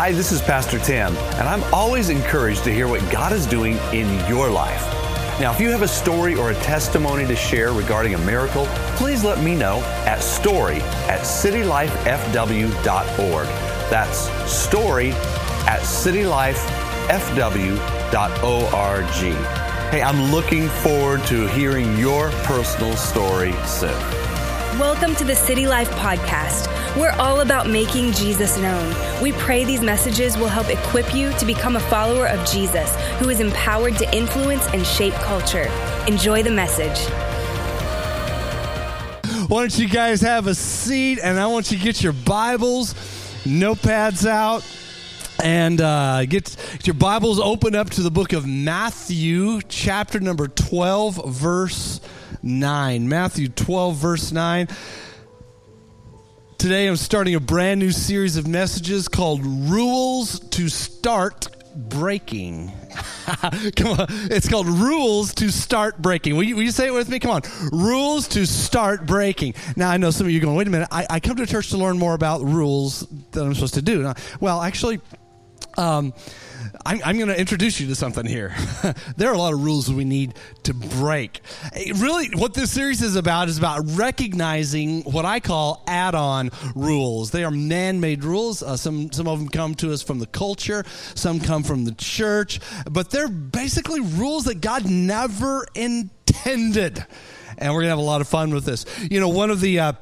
Hi, this is Pastor Tim, and I'm always encouraged to hear what God is doing in your life. Now, if you have a story or a testimony to share regarding a miracle, please let me know at story at citylifefw.org. That's story at citylifefw.org. Hey, I'm looking forward to hearing your personal story soon. Welcome to the City Life Podcast. We're all about making Jesus known. We pray these messages will help equip you to become a follower of Jesus who is empowered to influence and shape culture. Enjoy the message. Why don't you guys have a seat and I want you to get your Bibles, notepads out, and uh, get, get your Bibles open up to the book of Matthew, chapter number 12, verse 9. Matthew 12, verse 9. Today I'm starting a brand new series of messages called Rules to Start Breaking. Come on. It's called Rules to Start Breaking. Will you, will you, say it with me? Come on. Rules to Start Breaking. Now, I know some of you are going, wait a minute. I, I come to church to learn more about rules that I'm supposed to do. Now, well, actually, um, I'm, I'm going to introduce you to something here. there are a lot of rules we need to break. Really, what this series is about is about recognizing what I call add-on rules. They are man-made rules. Uh, some some of them come to us from the culture. Some come from the church. But they're basically rules that God never intended. And we're going to have a lot of fun with this. You know, one of the uh,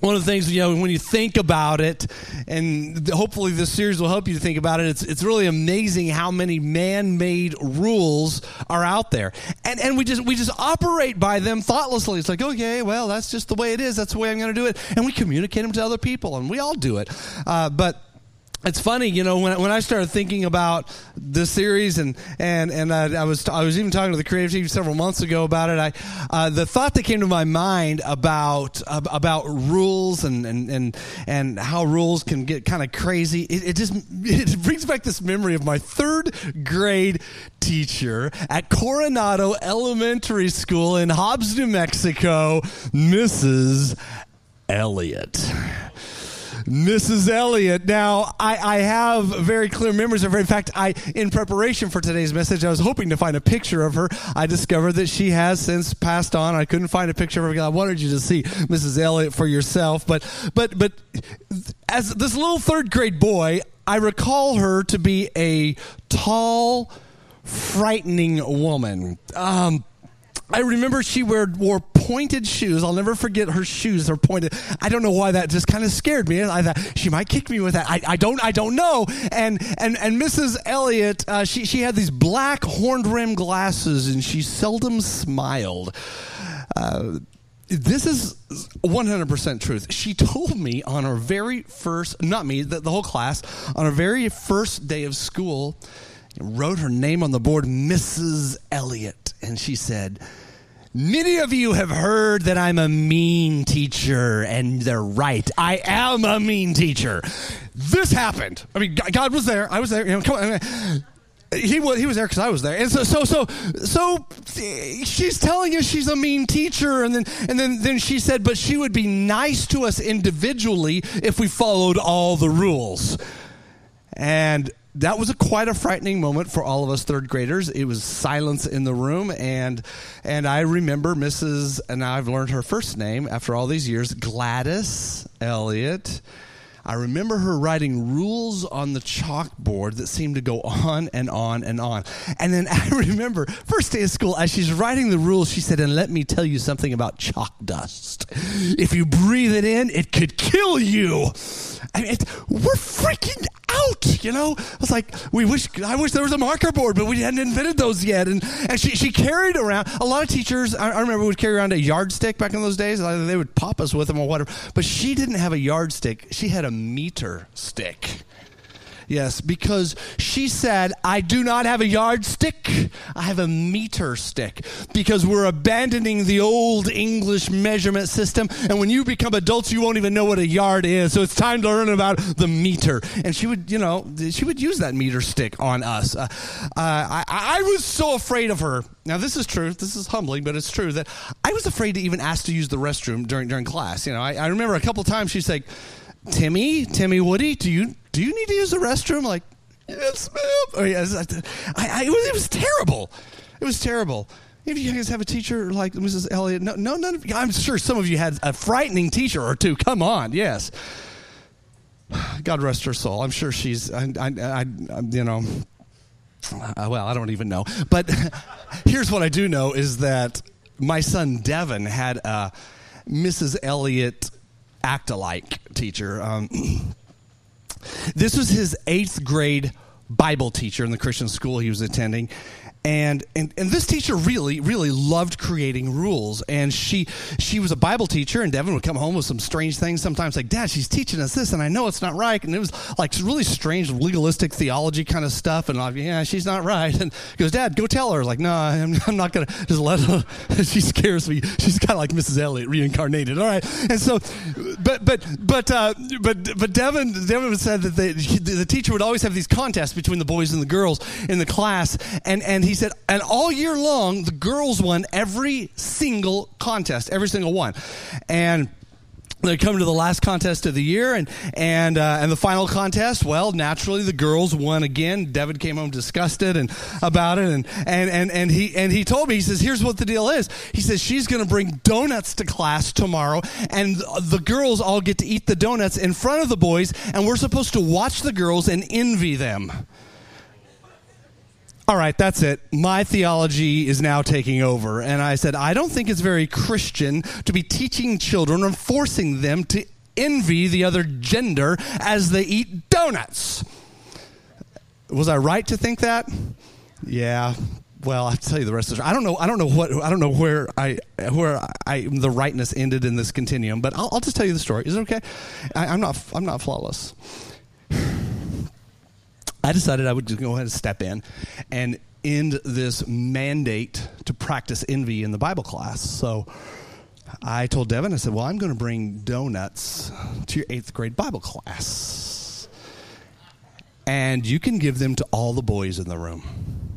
one of the things you know when you think about it and hopefully this series will help you to think about it it's, it's really amazing how many man-made rules are out there. And and we just we just operate by them thoughtlessly. It's like okay well that's just the way it is. That's the way i'm going to do it. And we communicate them to other people and we all do it. Uh, but it's funny, you know, when, when I started thinking about this series, and and and I, I was I was even talking to the creative team several months ago about it. I uh, the thought that came to my mind about about rules and and and and how rules can get kind of crazy. It, it just it brings back this memory of my third grade teacher at Coronado Elementary School in Hobbs, New Mexico, Mrs. Elliott. Mrs. Elliott. Now, I, I have very clear memories of her. In fact, I, in preparation for today's message, I was hoping to find a picture of her. I discovered that she has since passed on. I couldn't find a picture of her I wanted you to see Mrs. Elliott for yourself. But, but, but as this little third grade boy, I recall her to be a tall, frightening woman. Um, I remember she wore, wore pointed shoes. I'll never forget her shoes are pointed. I don't know why that just kind of scared me. I thought she might kick me with that. I, I don't I don't know. And and and Mrs. Elliott, uh, she she had these black horned rim glasses, and she seldom smiled. Uh, this is 100% truth. She told me on her very first, not me, the, the whole class, on her very first day of school, wrote her name on the board, Mrs. Elliott. And she said, Many of you have heard that I'm a mean teacher, and they're right. I am a mean teacher. This happened. I mean, God was there. I was there. You know, come on. He was he was there because I was there, and so so so so she's telling us she's a mean teacher, and then and then then she said, but she would be nice to us individually if we followed all the rules. And that was a quite a frightening moment for all of us third graders. It was silence in the room, and and I remember Mrs. and I've learned her first name after all these years, Gladys Elliott. I remember her writing rules on the chalkboard that seemed to go on and on and on. And then I remember first day of school, as she's writing the rules, she said, "And let me tell you something about chalk dust. If you breathe it in, it could kill you." I mean, we're freaking out, you know? I was like, we wish, I wish there was a marker board, but we hadn't invented those yet. And, and she, she carried around, a lot of teachers, I, I remember would carry around a yardstick back in those days. They would pop us with them or whatever. But she didn't have a yardstick. She had a meter stick. Yes, because she said, I do not have a yardstick, I have a meter stick. Because we're abandoning the old English measurement system. And when you become adults, you won't even know what a yard is. So it's time to learn about the meter. And she would, you know, she would use that meter stick on us. Uh, uh, I, I was so afraid of her. Now, this is true. This is humbling, but it's true that I was afraid to even ask to use the restroom during, during class. You know, I, I remember a couple times she's like, Timmy, Timmy Woody, do you do you need to use the restroom? Like, yes, ma'am. Oh, yes. I, I, it, was, it was terrible. It was terrible. If you guys have a teacher like Mrs. Elliott, no, no, none of you, I'm sure some of you had a frightening teacher or two. Come on, yes. God rest her soul. I'm sure she's, I, I, I you know, uh, well, I don't even know. But here's what I do know is that my son Devin had a Mrs. Elliott act alike teacher. Um, this was his eighth grade Bible teacher in the Christian school he was attending and, and and this teacher really really loved creating rules. And she she was a bible teacher and devin would come home with some strange things sometimes like dad she's teaching us this and i know it's not right. And it was like really strange legalistic theology kind of stuff and like yeah she's not right. And goes dad go tell her. Like no i'm, I'm not gonna just let her. She scares me. She's kind of like mrs elliott reincarnated. All right. And so but but but uh, but but devin devin said that they, the teacher would always have these contests between the boys and the girls in the class and and he said, and all year long, the girls won every single contest, every single one. And they come to the last contest of the year and and uh, and the final contest well naturally the girls won again. Devin came home disgusted and about it and and and, and he and he told me he says here's what the deal is. He says she's going to bring donuts to class tomorrow and the girls all get to eat the donuts in front of the boys and we're supposed to watch the girls and envy them all right, that's it. My theology is now taking over. And I said, I don't think it's very Christian to be teaching children or forcing them to envy the other gender as they eat donuts. Was I right to think that? Yeah. Well, I'll tell you the rest of the story. I don't know. I don't know what. I don't know where I where I the rightness ended in this continuum. But I'll, I'll just tell you the story. Is it okay? I, I'm not. I'm not flawless. I decided I would just go ahead and step in and end this mandate to practice envy in the Bible class. So I told Devin, I said, Well, I'm going to bring donuts to your eighth grade Bible class. And you can give them to all the boys in the room.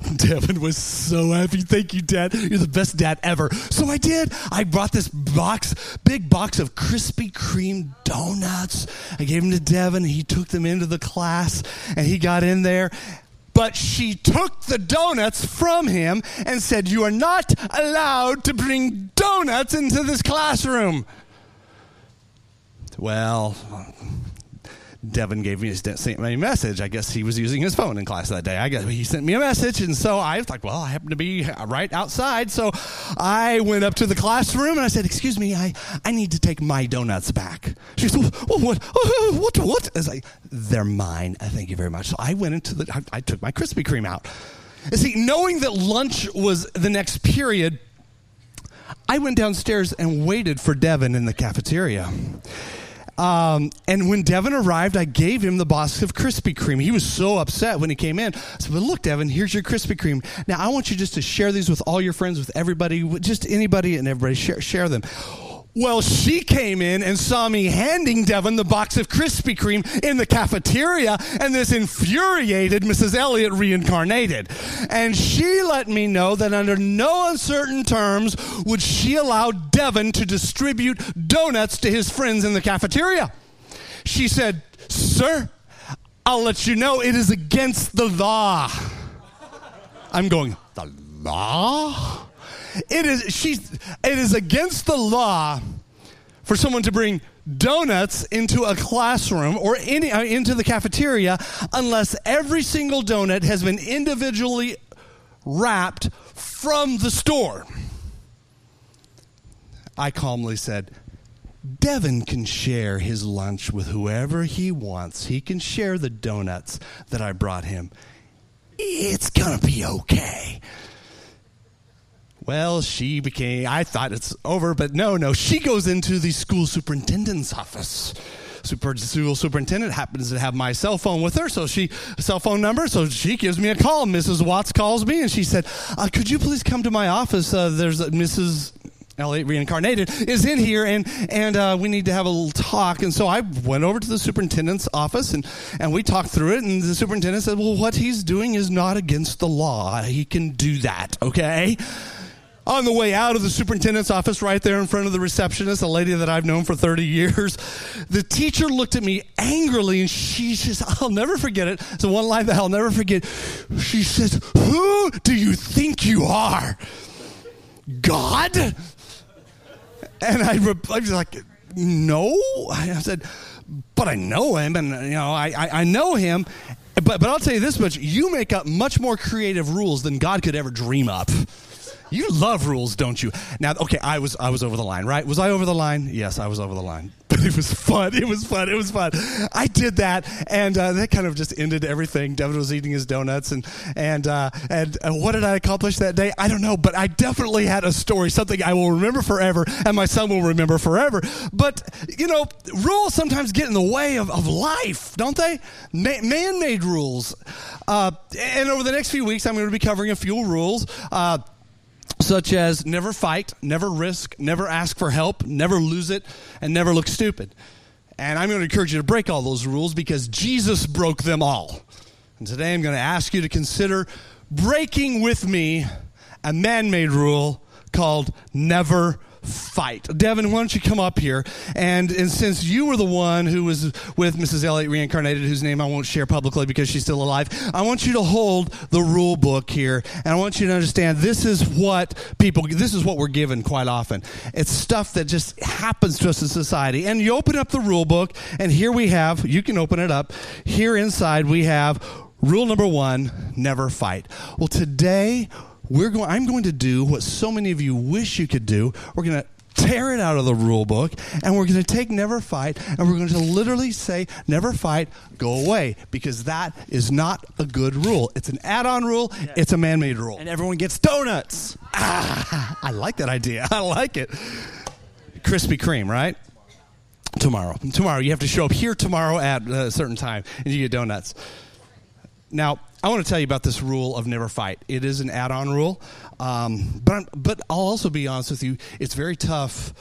Devin was so happy. Thank you, Dad. You're the best dad ever. So I did. I brought this box, big box of Krispy Kreme donuts. I gave them to Devin. He took them into the class and he got in there. But she took the donuts from him and said, You are not allowed to bring donuts into this classroom. Well, Devin gave me sent me a message. I guess he was using his phone in class that day. I guess he sent me a message, and so I was like, "Well, I happen to be right outside." So I went up to the classroom and I said, "Excuse me, I, I need to take my donuts back." She said, "What? What? What? What?" I was like, "They're mine. Uh, thank you very much." So I went into the. I, I took my Krispy Kreme out. And see, knowing that lunch was the next period, I went downstairs and waited for Devin in the cafeteria. Um, and when Devin arrived, I gave him the box of Krispy Kreme. He was so upset when he came in. I said, Well, look, Devin, here's your Krispy Kreme. Now, I want you just to share these with all your friends, with everybody, with just anybody and everybody. Share, share them. Well, she came in and saw me handing Devin the box of Krispy Kreme in the cafeteria, and this infuriated Mrs. Elliott reincarnated. And she let me know that under no uncertain terms would she allow Devin to distribute donuts to his friends in the cafeteria. She said, Sir, I'll let you know it is against the law. I'm going, The law? It is she's it is against the law for someone to bring donuts into a classroom or any, uh, into the cafeteria unless every single donut has been individually wrapped from the store. I calmly said, Devin can share his lunch with whoever he wants. He can share the donuts that I brought him. It's going to be okay. Well, she became, I thought it's over, but no, no. She goes into the school superintendent's office. Super, school superintendent happens to have my cell phone with her, so she cell phone number. So she gives me a call. Mrs. Watts calls me, and she said, uh, "Could you please come to my office? Uh, there's a Mrs. Elliott reincarnated is in here, and and uh, we need to have a little talk." And so I went over to the superintendent's office, and and we talked through it. And the superintendent said, "Well, what he's doing is not against the law. He can do that. Okay." On the way out of the superintendent's office, right there in front of the receptionist, a lady that I've known for 30 years, the teacher looked at me angrily and she says, I'll never forget it. It's the one line that I'll never forget. She says, Who do you think you are? God? And I, I was like, No. I said, But I know him and, you know, I, I, I know him. But, but I'll tell you this much you make up much more creative rules than God could ever dream up. You love rules, don't you? Now, okay, I was I was over the line, right? Was I over the line? Yes, I was over the line. But it was fun. It was fun. It was fun. I did that, and uh, that kind of just ended everything. Devin was eating his donuts, and and uh, and uh, what did I accomplish that day? I don't know, but I definitely had a story, something I will remember forever, and my son will remember forever. But you know, rules sometimes get in the way of, of life, don't they? Ma- man-made rules. Uh, and over the next few weeks, I'm going to be covering a few rules. Such as never fight, never risk, never ask for help, never lose it, and never look stupid. And I'm going to encourage you to break all those rules because Jesus broke them all. And today I'm going to ask you to consider breaking with me a man made rule called never fight. Devin, why don't you come up here? And, and since you were the one who was with Mrs. Elliott reincarnated, whose name I won't share publicly because she's still alive, I want you to hold the rule book here. And I want you to understand this is what people, this is what we're given quite often. It's stuff that just happens to us in society. And you open up the rule book, and here we have, you can open it up. Here inside we have rule number one never fight. Well, today, we're going, I'm going to do what so many of you wish you could do. We're going to tear it out of the rule book and we're going to take never fight and we're going to literally say never fight go away because that is not a good rule. It's an add-on rule. Yeah. it's a man-made rule. And everyone gets donuts. Ah, i like that idea. I like it. Krispy kreme right? Tomorrow. Tomorrow. You have to show up here tomorrow at a certain time and you get donuts now I want to tell you about this rule of never fight. It is an add-on rule, um, but I'm, but I'll also be honest with you. It's very tough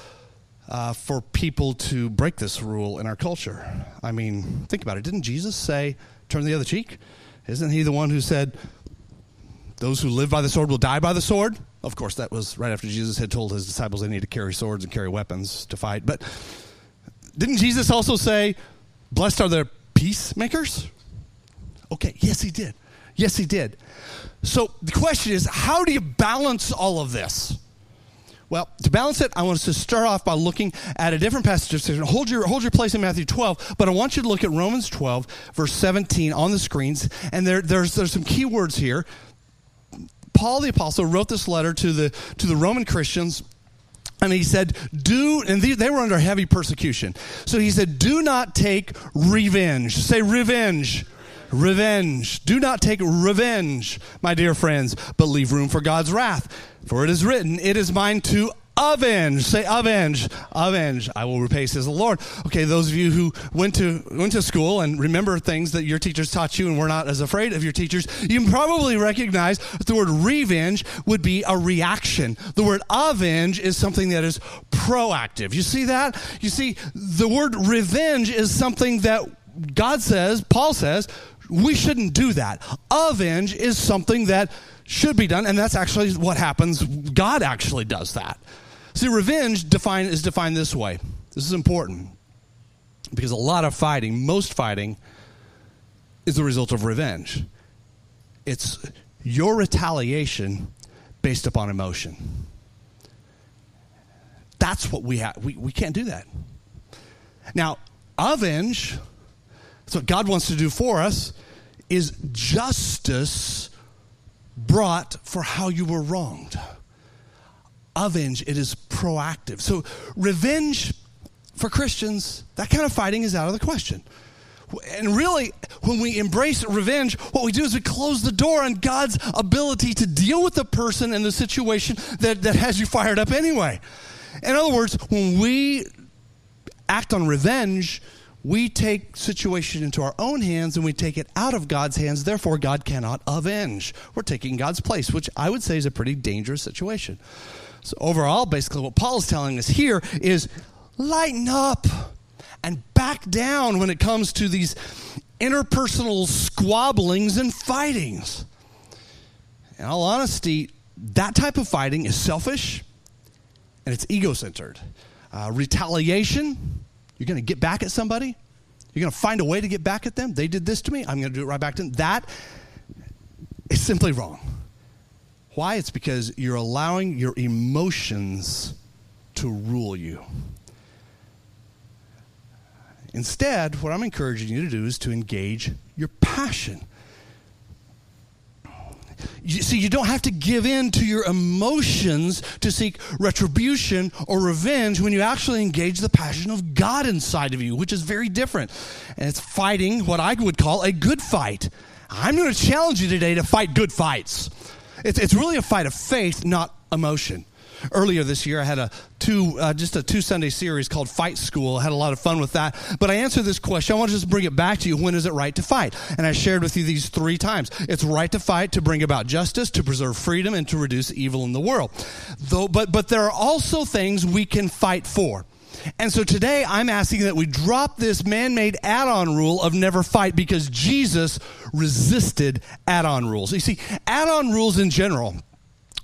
uh, for people to break this rule in our culture. I mean, think about it. Didn't Jesus say, "Turn the other cheek"? Isn't he the one who said, "Those who live by the sword will die by the sword"? Of course, that was right after Jesus had told his disciples they need to carry swords and carry weapons to fight. But didn't Jesus also say, "Blessed are the peacemakers"? Okay, yes, he did. Yes, he did. So the question is, how do you balance all of this? Well, to balance it, I want us to start off by looking at a different passage of scripture. Hold your, hold your place in Matthew 12, but I want you to look at Romans 12, verse 17 on the screens. And there, there's, there's some key words here. Paul the Apostle wrote this letter to the, to the Roman Christians and he said, Do, and they were under heavy persecution. So he said, Do not take revenge. Say revenge revenge. Do not take revenge, my dear friends, but leave room for God's wrath. For it is written, It is mine to avenge. Say avenge. Avenge. I will repay, says the Lord. Okay, those of you who went to went to school and remember things that your teachers taught you and were not as afraid of your teachers, you probably recognize that the word revenge would be a reaction. The word avenge is something that is proactive. You see that? You see, the word revenge is something that God says, Paul says, we shouldn't do that. Avenge is something that should be done, and that's actually what happens. God actually does that. See, revenge define, is defined this way. This is important because a lot of fighting, most fighting, is the result of revenge. It's your retaliation based upon emotion. That's what we have. We, we can't do that. Now, avenge so, what God wants to do for us is justice brought for how you were wronged. Avenge, it is proactive. So, revenge for Christians, that kind of fighting is out of the question. And really, when we embrace revenge, what we do is we close the door on God's ability to deal with the person and the situation that, that has you fired up anyway. In other words, when we act on revenge, we take situation into our own hands and we take it out of God's hands. Therefore, God cannot avenge. We're taking God's place, which I would say is a pretty dangerous situation. So, overall, basically, what Paul is telling us here is lighten up and back down when it comes to these interpersonal squabblings and fightings. In all honesty, that type of fighting is selfish and it's ego centered. Uh, retaliation, you're going to get back at somebody. You're going to find a way to get back at them. They did this to me. I'm going to do it right back to them. That is simply wrong. Why? It's because you're allowing your emotions to rule you. Instead, what I'm encouraging you to do is to engage your passion. You, see, you don't have to give in to your emotions to seek retribution or revenge when you actually engage the passion of God inside of you, which is very different. And it's fighting what I would call a good fight. I'm going to challenge you today to fight good fights. It's, it's really a fight of faith, not emotion earlier this year. I had a two, uh, just a two Sunday series called Fight School. I had a lot of fun with that. But I answered this question. I want to just bring it back to you. When is it right to fight? And I shared with you these three times. It's right to fight to bring about justice, to preserve freedom, and to reduce evil in the world. Though, but, but there are also things we can fight for. And so today I'm asking that we drop this man made add on rule of never fight because Jesus resisted add on rules. You see, add on rules in general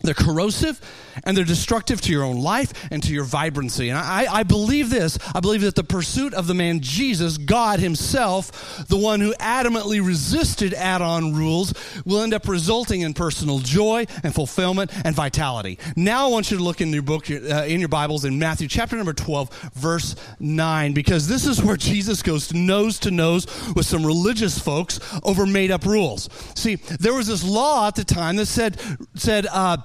they're corrosive and they're destructive to your own life and to your vibrancy. And I, I, believe this. I believe that the pursuit of the man Jesus, God Himself, the one who adamantly resisted add on rules, will end up resulting in personal joy and fulfillment and vitality. Now I want you to look in your book, uh, in your Bibles, in Matthew chapter number 12, verse 9, because this is where Jesus goes nose to nose with some religious folks over made up rules. See, there was this law at the time that said, said, uh,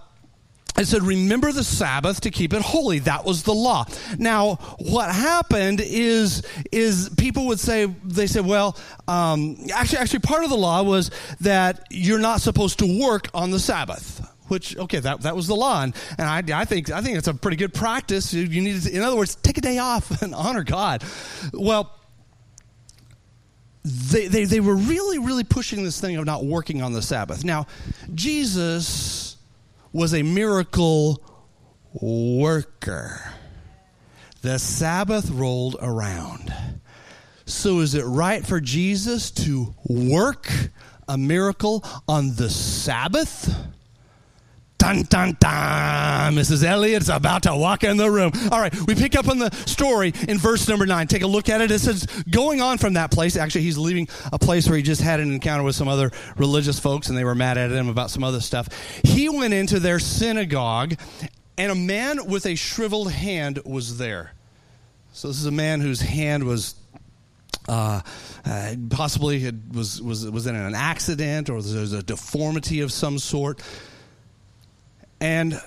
it said, remember the Sabbath to keep it holy. That was the law. Now, what happened is, is people would say, they said, well, um, actually, actually, part of the law was that you're not supposed to work on the Sabbath which okay that, that was the law and, and I, I think i think it's a pretty good practice you need to in other words take a day off and honor god well they, they, they were really really pushing this thing of not working on the sabbath now jesus was a miracle worker. The Sabbath rolled around. So, is it right for Jesus to work a miracle on the Sabbath? Dun, dun, dun. Mrs. Elliott's about to walk in the room. All right, we pick up on the story in verse number nine. Take a look at it. It says, going on from that place, actually, he's leaving a place where he just had an encounter with some other religious folks and they were mad at him about some other stuff. He went into their synagogue and a man with a shriveled hand was there. So this is a man whose hand was uh, uh, possibly was was was in an accident or there was a deformity of some sort. And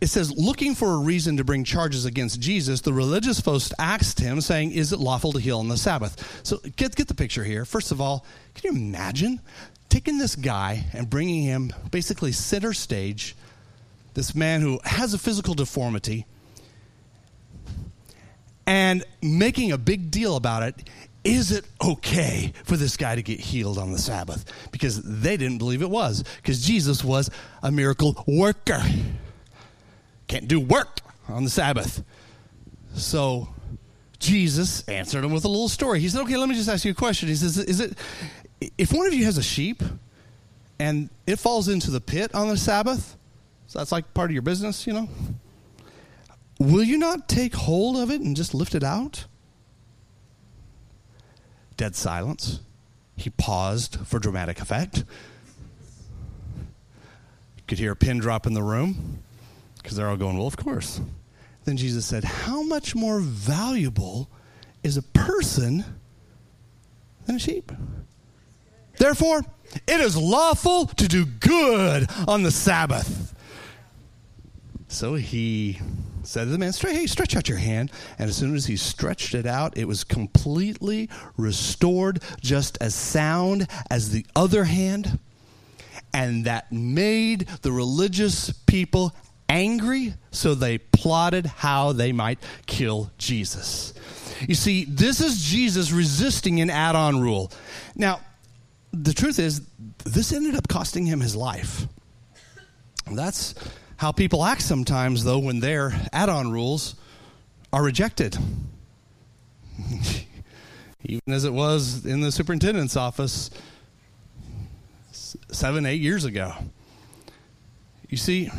it says, looking for a reason to bring charges against Jesus, the religious folks asked him, saying, Is it lawful to heal on the Sabbath? So get, get the picture here. First of all, can you imagine taking this guy and bringing him basically center stage, this man who has a physical deformity, and making a big deal about it? Is it okay for this guy to get healed on the Sabbath? Because they didn't believe it was, because Jesus was a miracle worker can't do work on the Sabbath. So Jesus answered him with a little story. He said, Okay, let me just ask you a question. He says, Is it, if one of you has a sheep and it falls into the pit on the Sabbath, so that's like part of your business, you know, will you not take hold of it and just lift it out? Dead silence. He paused for dramatic effect. You could hear a pin drop in the room. Because they're all going, well, of course. Then Jesus said, How much more valuable is a person than a sheep? Therefore, it is lawful to do good on the Sabbath. So he said to the man, Hey, stretch out your hand. And as soon as he stretched it out, it was completely restored, just as sound as the other hand. And that made the religious people angry, so they plotted how they might kill Jesus. You see, this is Jesus resisting an add on rule. Now, the truth is, this ended up costing him his life. That's how people act sometimes, though, when their add on rules are rejected. Even as it was in the superintendent's office seven, eight years ago You see,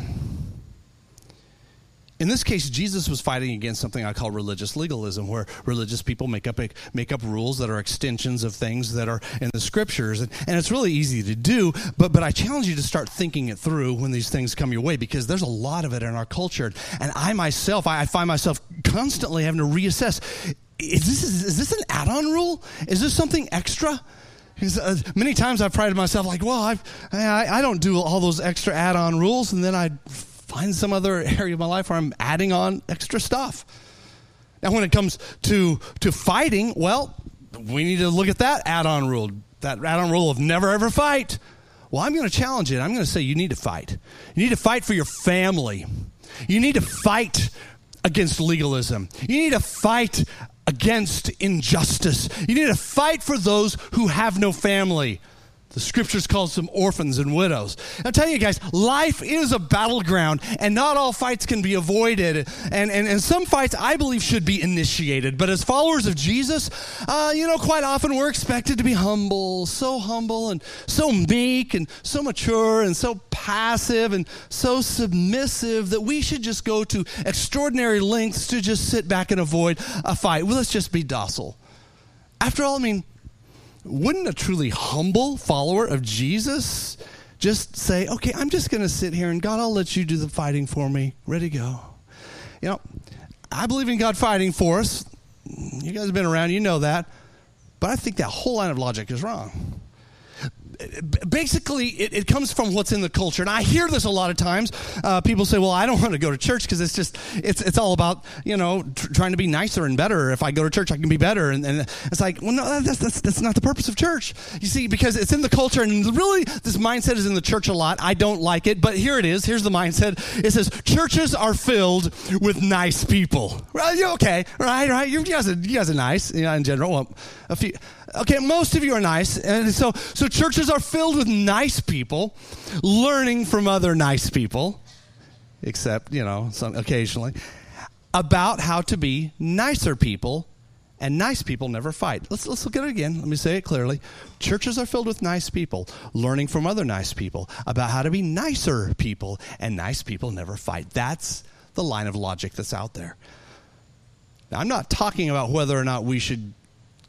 in this case, Jesus was fighting against something I call religious legalism, where religious people make up make up rules that are extensions of things that are in the scriptures, and, and it's really easy to do. But but I challenge you to start thinking it through when these things come your way, because there's a lot of it in our culture, and I myself, I, I find myself constantly having to reassess: is this is this an add-on rule? Is this something extra? Uh, many times I've prided myself like, well, I've, I, I don't do all those extra add-on rules, and then I find some other area of my life where I'm adding on extra stuff. Now, when it comes to to fighting, well, we need to look at that add-on rule. That add-on rule of never ever fight. Well, I'm going to challenge it. I'm going to say you need to fight. You need to fight for your family. You need to fight against legalism. You need to fight against injustice. You need to fight for those who have no family. The scriptures calls them orphans and widows. I'll tell you guys, life is a battleground, and not all fights can be avoided. And, and, and some fights I believe should be initiated. But as followers of Jesus, uh, you know, quite often we're expected to be humble, so humble and so meek and so mature and so passive and so submissive that we should just go to extraordinary lengths to just sit back and avoid a fight. Well, let's just be docile. After all, I mean, wouldn't a truly humble follower of Jesus just say, okay, I'm just going to sit here and God, I'll let you do the fighting for me. Ready, go. You know, I believe in God fighting for us. You guys have been around, you know that. But I think that whole line of logic is wrong basically it, it, comes from what's in the culture. And i hear this a lot of times. Uh, people say well i don't want to go to church because it's just it's, it's all about you know tr- trying to be nicer and better. If i go to church i can be better. And, and it's like well no that's, that's, that's not the purpose of church. You see because it's in the culture and really this mindset is in the church a lot. I don't like it but here it is. Here's the mindset. It says churches are filled with nice people. Right okay. Right right. You guys are, you guys are nice you know, in general. Well, a few Okay, most of you are nice. And so, so churches are filled with nice people learning from other nice people, except, you know, some, occasionally, about how to be nicer people. And nice people never fight. Let's, let's look at it again. Let me say it clearly. Churches are filled with nice people, learning from other nice people about how to be nicer people. And nice people never fight. That's the line of logic that's out there. Now, I'm not talking about whether or not we should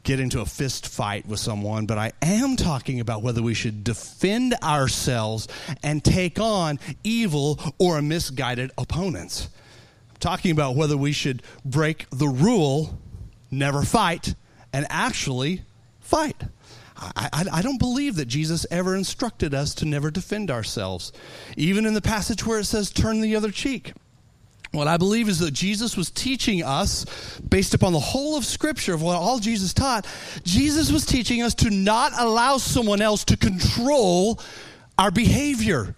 get into a fist fight with someone, but I am talking about whether we should defend ourselves and take on evil or misguided opponents. I'm talking about whether we should break the rule, never fight, and actually fight. I, I, I, don't believe that Jesus ever instructed us to never defend ourselves, even in the passage where it says, turn the other cheek. What I believe is that Jesus was teaching us, based upon the whole of Scripture, of what all Jesus taught, Jesus was teaching us to not allow someone else to control our behavior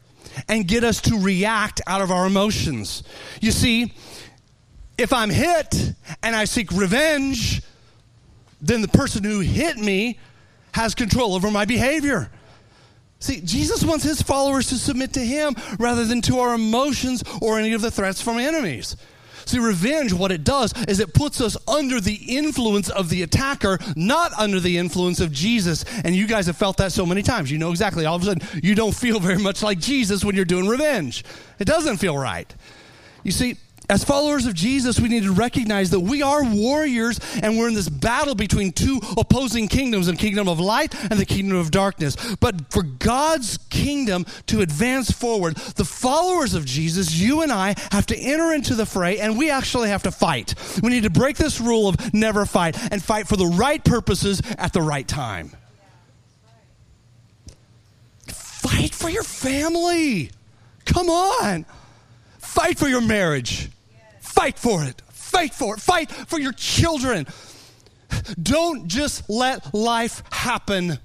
and get us to react out of our emotions. You see, if I'm hit and I seek revenge, then the person who hit me has control over my behavior. See, Jesus wants his followers to submit to him rather than to our emotions or any of the threats from enemies. See, revenge, what it does is it puts us under the influence of the attacker, not under the influence of Jesus. And you guys have felt that so many times. You know exactly. All of a sudden, you don't feel very much like Jesus when you're doing revenge. It doesn't feel right. You see, as followers of Jesus, we need to recognize that we are warriors and we're in this battle between two opposing kingdoms the kingdom of light and the kingdom of darkness. But for God's kingdom to advance forward, the followers of Jesus, you and I, have to enter into the fray and we actually have to fight. We need to break this rule of never fight and fight for the right purposes at the right time. Fight for your family. Come on. Fight for your marriage. Fight for it. Fight for it. Fight for your children. Don't just let life happen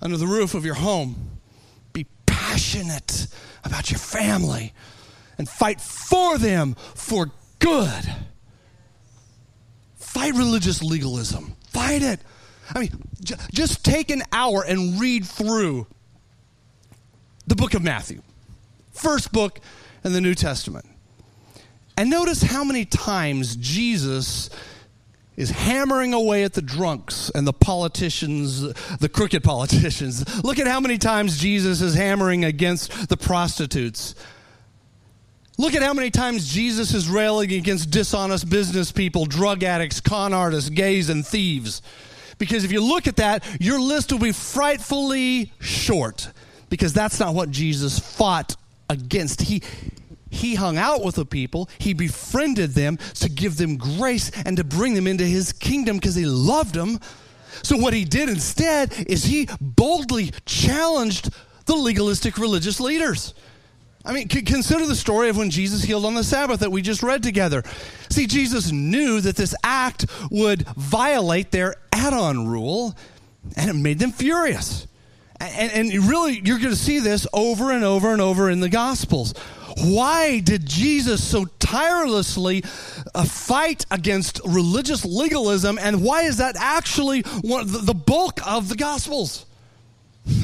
under the roof of your home. Be passionate about your family and fight for them for good. Fight religious legalism. Fight it. I mean, j- just take an hour and read through the book of Matthew, first book in the New Testament. And notice how many times Jesus is hammering away at the drunks and the politicians, the crooked politicians. Look at how many times Jesus is hammering against the prostitutes. Look at how many times Jesus is railing against dishonest business people, drug addicts, con artists, gays, and thieves. Because if you look at that, your list will be frightfully short because that's not what Jesus fought against. He, he hung out with the people, he befriended them to give them grace and to bring them into his kingdom because he loved them. So, what he did instead is he boldly challenged the legalistic religious leaders. I mean, consider the story of when Jesus healed on the Sabbath that we just read together. See, Jesus knew that this act would violate their add on rule, and it made them furious. And, and really, you're going to see this over and over and over in the Gospels. Why did Jesus so tirelessly uh, fight against religious legalism, and why is that actually one, the, the bulk of the Gospels?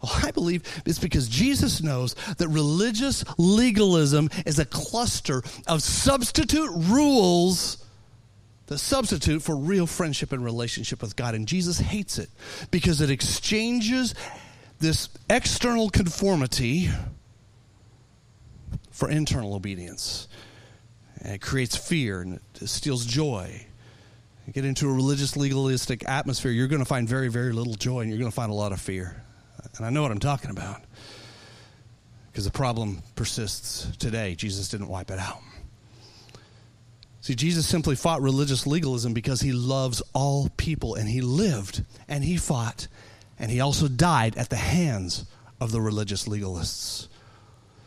Well, I believe it's because Jesus knows that religious legalism is a cluster of substitute rules that substitute for real friendship and relationship with God. And Jesus hates it because it exchanges this external conformity for internal obedience. And it creates fear and it steals joy. You get into a religious legalistic atmosphere, you're going to find very, very little joy and you're going to find a lot of fear. And I know what I'm talking about because the problem persists today. Jesus didn't wipe it out. See, Jesus simply fought religious legalism because he loves all people, and he lived and he fought, and he also died at the hands of the religious legalists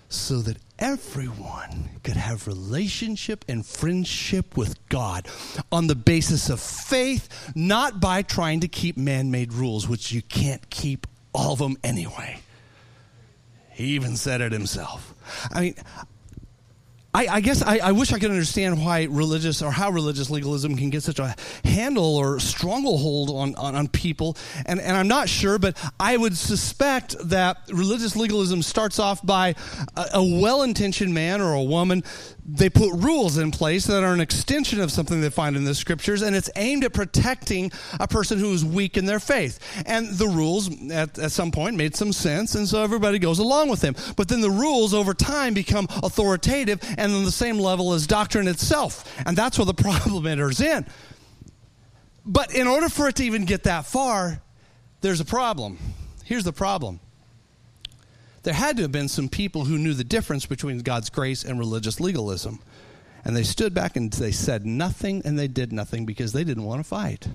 so that everyone could have relationship and friendship with God on the basis of faith, not by trying to keep man made rules, which you can't keep all of them anyway. He even said it himself. I mean, I, I guess I, I, wish I could understand why religious or how religious legalism can get such a handle or stranglehold on, on, on people. And, and I'm not sure, but I would suspect that religious legalism starts off by a, a well intentioned man or a woman they put rules in place that are an extension of something they find in the scriptures, and it's aimed at protecting a person who is weak in their faith. And the rules, at, at some point, made some sense, and so everybody goes along with them. But then the rules, over time, become authoritative and on the same level as doctrine itself. And that's where the problem enters in. But in order for it to even get that far, there's a problem. Here's the problem there had to have been some people who knew the difference between God's grace and religious legalism. And they stood back and they said nothing and they did nothing because they didn't want to fight.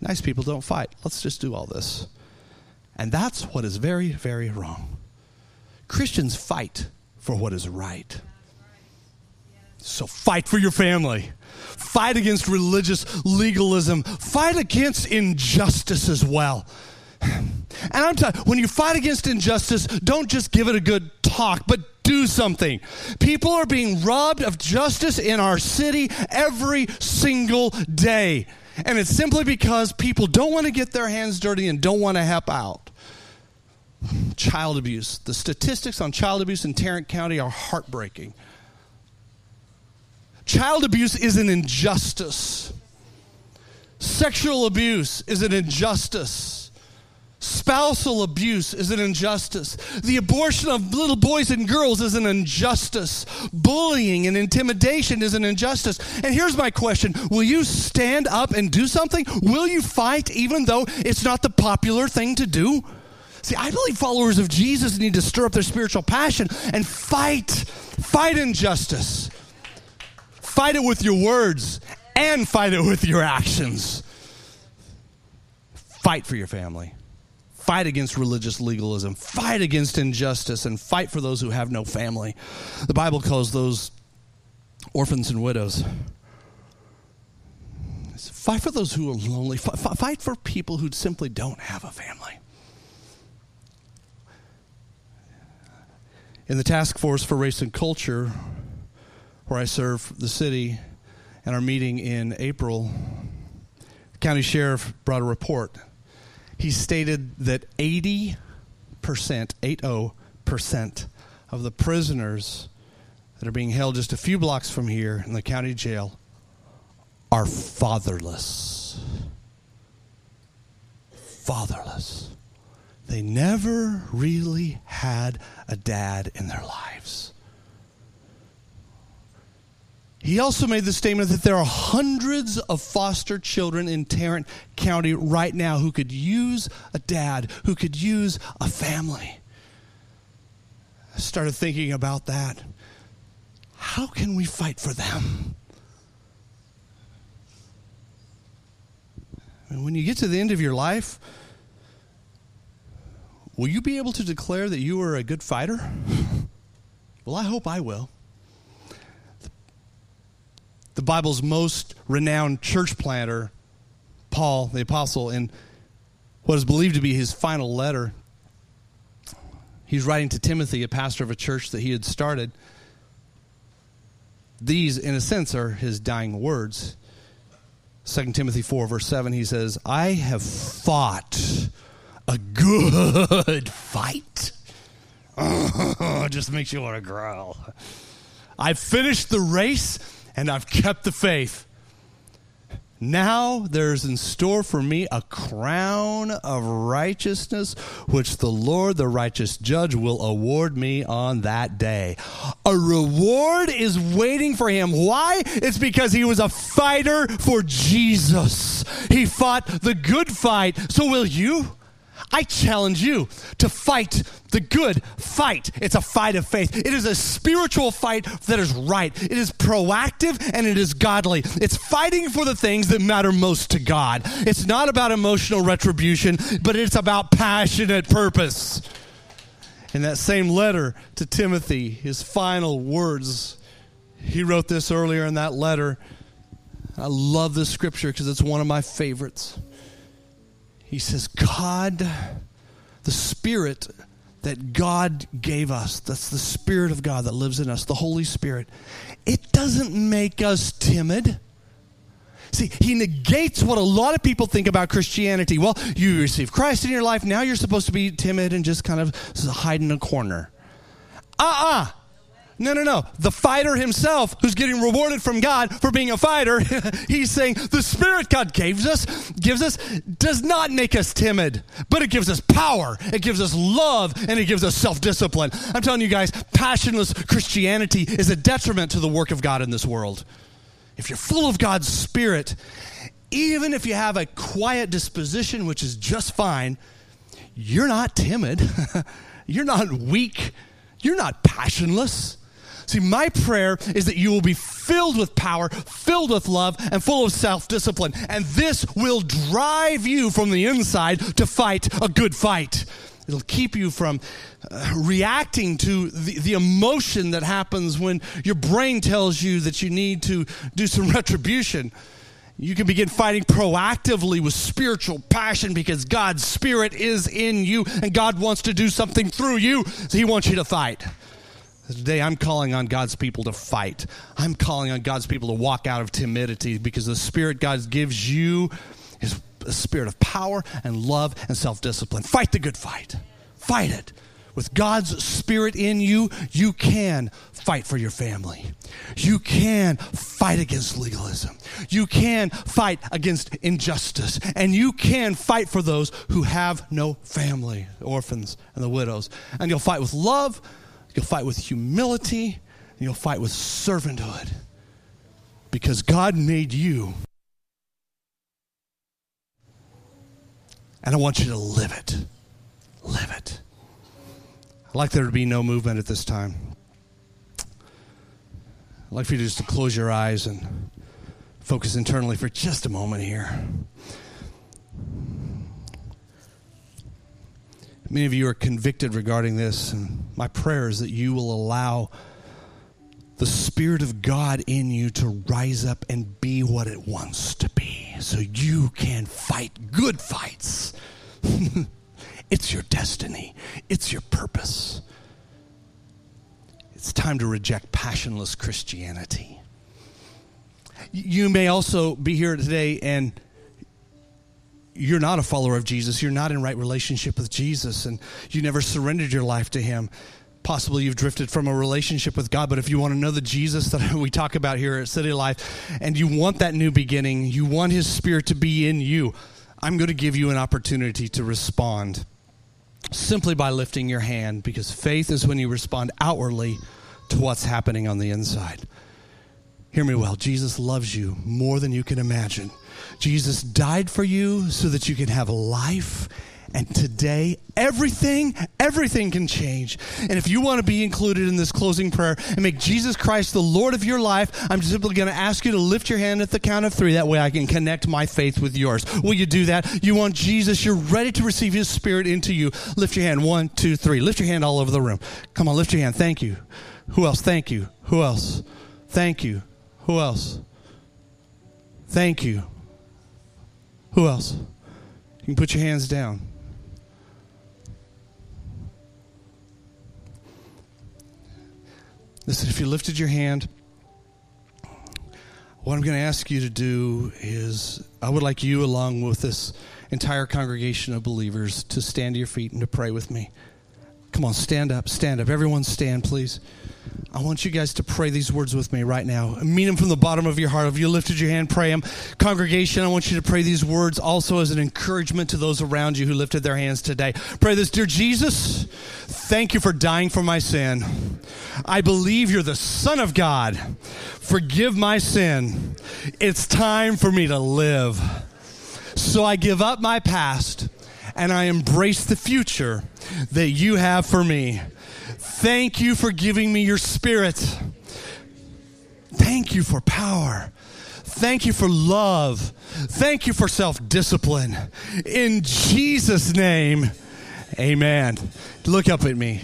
Nice people don't fight. Let's just do all this. And that's what is very, very wrong. Christians fight for what is right. So fight for your family. Fight against religious legalism. Fight against injustice as well. And I'm telling you, when you fight against injustice, don't just give it a good talk, but do something. People are being robbed of justice in our city every single day. And it's simply because people don't want to get their hands dirty and don't want to help out. Child abuse. The statistics on child abuse in Tarrant County are heartbreaking. Child abuse is an injustice. Sexual abuse is an injustice. Spousal abuse is an injustice. The abortion of little boys and girls is an injustice. Bullying and intimidation is an injustice. And here's my question Will you stand up and do something? Will you fight even though it's not the popular thing to do? See, I believe followers of Jesus need to stir up their spiritual passion and fight. Fight injustice. Fight it with your words and fight it with your actions. Fight for your family fight against religious legalism, fight against injustice, and fight for those who have no family. The Bible calls those orphans and widows. Fight for those who are lonely. Fight for people who simply don't have a family. In the task force for race and culture, where I serve the city, and our meeting in April, the county sheriff brought a report he stated that 80%, 80% of the prisoners that are being held just a few blocks from here in the county jail are fatherless. Fatherless. They never really had a dad in their lives. He also made the statement that there are hundreds of foster children in Tarrant County right now who could use a dad, who could use a family. I started thinking about that. How can we fight for them? And when you get to the end of your life, will you be able to declare that you are a good fighter? well, I hope I will. The Bible's most renowned church planter, Paul the Apostle, in what is believed to be his final letter, he's writing to Timothy, a pastor of a church that he had started. These, in a sense, are his dying words. 2 Timothy 4, verse 7, he says, I have fought a good fight. just makes you want to growl. I've finished the race and I've kept the faith. Now there's in store for me a crown of righteousness, which the Lord, the righteous judge, will award me on that day. A reward is waiting for him. Why? It's because he was a fighter for Jesus. He fought the good fight. So will you? I challenge you to fight the good fight. It's a fight of faith. It is a spiritual fight that is right. It is proactive and it is godly. It's fighting for the things that matter most to God. It's not about emotional retribution, but it's about passionate purpose. In that same letter to Timothy, his final words, he wrote this earlier in that letter. I love this scripture because it's one of my favorites. He says, God, the Spirit that God gave us, that's the Spirit of God that lives in us, the Holy Spirit, it doesn't make us timid. See, he negates what a lot of people think about Christianity. Well, you receive Christ in your life, now you're supposed to be timid and just kind of hide in a corner. Uh uh-uh. uh no, no, no. The fighter himself, who's getting rewarded from God for being a fighter, he's saying the Spirit God gives us, gives us, does not make us timid, but it gives us power, it gives us love, and it gives us self discipline. I'm telling you guys, passionless Christianity is a detriment to the work of God in this world. If you're full of God's Spirit, even if you have a quiet disposition, which is just fine, you're not timid, you're not weak, you're not passionless. See, my prayer is that you will be filled with power, filled with love, and full of self discipline. And this will drive you from the inside to fight a good fight. It'll keep you from uh, reacting to the, the emotion that happens when your brain tells you that you need to do some retribution. You can begin fighting proactively with spiritual passion because God's Spirit is in you and God wants to do something through you. So He wants you to fight. Today, I'm calling on God's people to fight. I'm calling on God's people to walk out of timidity because the Spirit God gives you is a spirit of power and love and self discipline. Fight the good fight. Fight it. With God's Spirit in you, you can fight for your family. You can fight against legalism. You can fight against injustice. And you can fight for those who have no family, orphans and the widows. And you'll fight with love You'll fight with humility, you'll fight with servanthood. Because God made you. And I want you to live it. Live it. I'd like there to be no movement at this time. I'd like for you to just to close your eyes and focus internally for just a moment here. Many of you are convicted regarding this, and my prayer is that you will allow the Spirit of God in you to rise up and be what it wants to be so you can fight good fights. it's your destiny, it's your purpose. It's time to reject passionless Christianity. You may also be here today and you're not a follower of Jesus, you're not in right relationship with Jesus, and you never surrendered your life to Him. Possibly you've drifted from a relationship with God, but if you want to know the Jesus that we talk about here at City Life and you want that new beginning, you want His Spirit to be in you, I'm going to give you an opportunity to respond simply by lifting your hand because faith is when you respond outwardly to what's happening on the inside. Hear me well. Jesus loves you more than you can imagine. Jesus died for you so that you can have life and today, everything, everything can change. And if you want to be included in this closing prayer and make Jesus Christ the Lord of your life, I'm simply going to ask you to lift your hand at the count of three. That way I can connect my faith with yours. Will you do that? You want Jesus, you're ready to receive his spirit into you. Lift your hand. One, two, three. Lift your hand all over the room. Come on, lift your hand. Thank you. Who else? Thank you. Who else? Thank you. Who else? Thank you. Who else? You can put your hands down. Listen, if you lifted your hand, what I'm going to ask you to do is I would like you, along with this entire congregation of believers, to stand to your feet and to pray with me. Come on, stand up, stand up. Everyone stand, please. I want you guys to pray these words with me right now. Mean them from the bottom of your heart. If you lifted your hand, pray them. Congregation, I want you to pray these words also as an encouragement to those around you who lifted their hands today. Pray this Dear Jesus, thank you for dying for my sin. I believe you're the Son of God. Forgive my sin. It's time for me to live. So I give up my past and I embrace the future that you have for me. Thank you for giving me your spirit. Thank you for power. Thank you for love. Thank you for self discipline. In Jesus' name, amen. Look up at me.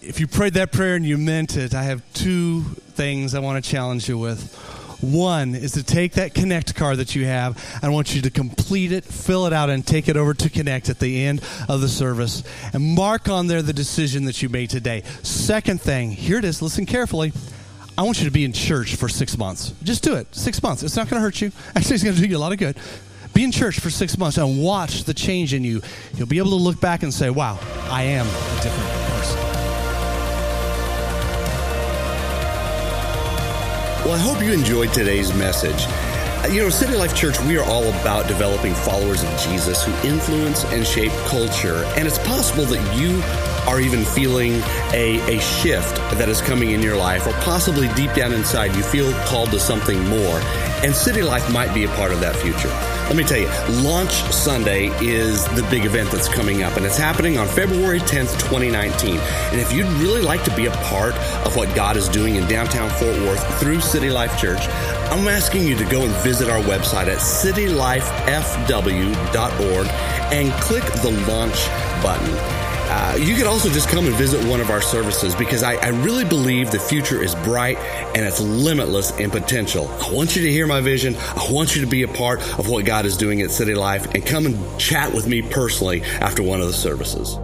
If you prayed that prayer and you meant it, I have two things I want to challenge you with. One is to take that Connect card that you have. I want you to complete it, fill it out, and take it over to Connect at the end of the service. And mark on there the decision that you made today. Second thing, here it is. Listen carefully. I want you to be in church for six months. Just do it. Six months. It's not going to hurt you. Actually, it's going to do you a lot of good. Be in church for six months and watch the change in you. You'll be able to look back and say, wow, I am different Well, I hope you enjoyed today's message. Uh, you know, City Life Church, we are all about developing followers of Jesus who influence and shape culture. And it's possible that you are even feeling a, a shift that is coming in your life, or possibly deep down inside, you feel called to something more. And City Life might be a part of that future. Let me tell you, Launch Sunday is the big event that's coming up, and it's happening on February 10th, 2019. And if you'd really like to be a part of what God is doing in downtown Fort Worth through City Life Church, I'm asking you to go and visit our website at citylifefw.org and click the launch button. Uh, you could also just come and visit one of our services because I, I really believe the future is bright and it's limitless in potential. I want you to hear my vision. I want you to be a part of what God is doing at City Life and come and chat with me personally after one of the services.